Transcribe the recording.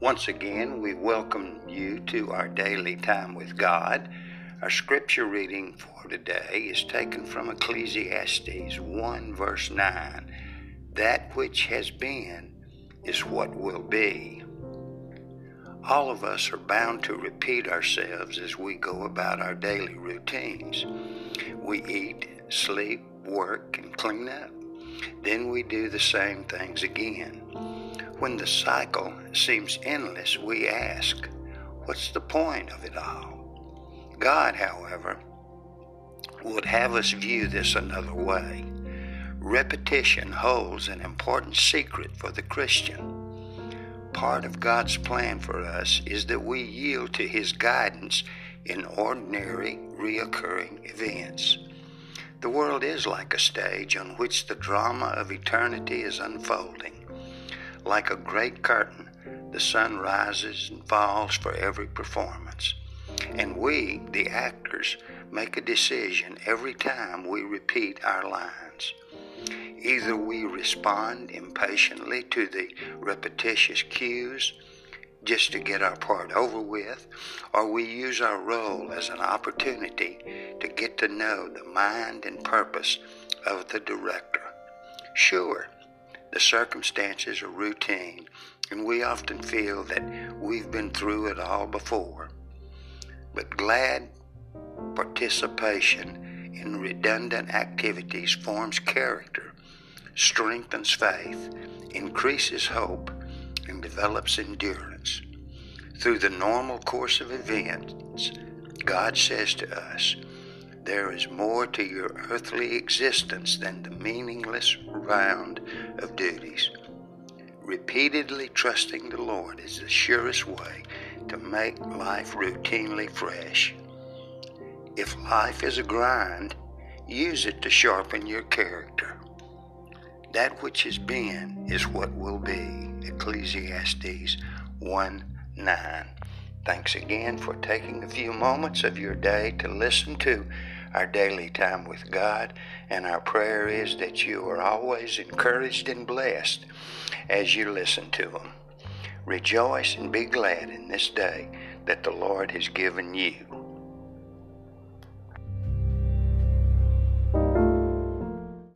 Once again, we welcome you to our daily time with God. Our scripture reading for today is taken from Ecclesiastes 1, verse 9. That which has been is what will be. All of us are bound to repeat ourselves as we go about our daily routines. We eat, sleep, work, and clean up. Then we do the same things again. When the cycle seems endless, we ask, what's the point of it all? God, however, would have us view this another way. Repetition holds an important secret for the Christian. Part of God's plan for us is that we yield to His guidance in ordinary, reoccurring events. The world is like a stage on which the drama of eternity is unfolding. Like a great curtain, the sun rises and falls for every performance. And we, the actors, make a decision every time we repeat our lines. Either we respond impatiently to the repetitious cues just to get our part over with, or we use our role as an opportunity to get to know the mind and purpose of the director. Sure, the circumstances are routine, and we often feel that we've been through it all before. But glad participation in redundant activities forms character, strengthens faith, increases hope, and develops endurance. Through the normal course of events, God says to us, there is more to your earthly existence than the meaningless round of duties. Repeatedly trusting the Lord is the surest way to make life routinely fresh. If life is a grind, use it to sharpen your character. That which has been is what will be. Ecclesiastes 1 9. Thanks again for taking a few moments of your day to listen to our daily time with God. And our prayer is that you are always encouraged and blessed as you listen to them. Rejoice and be glad in this day that the Lord has given you.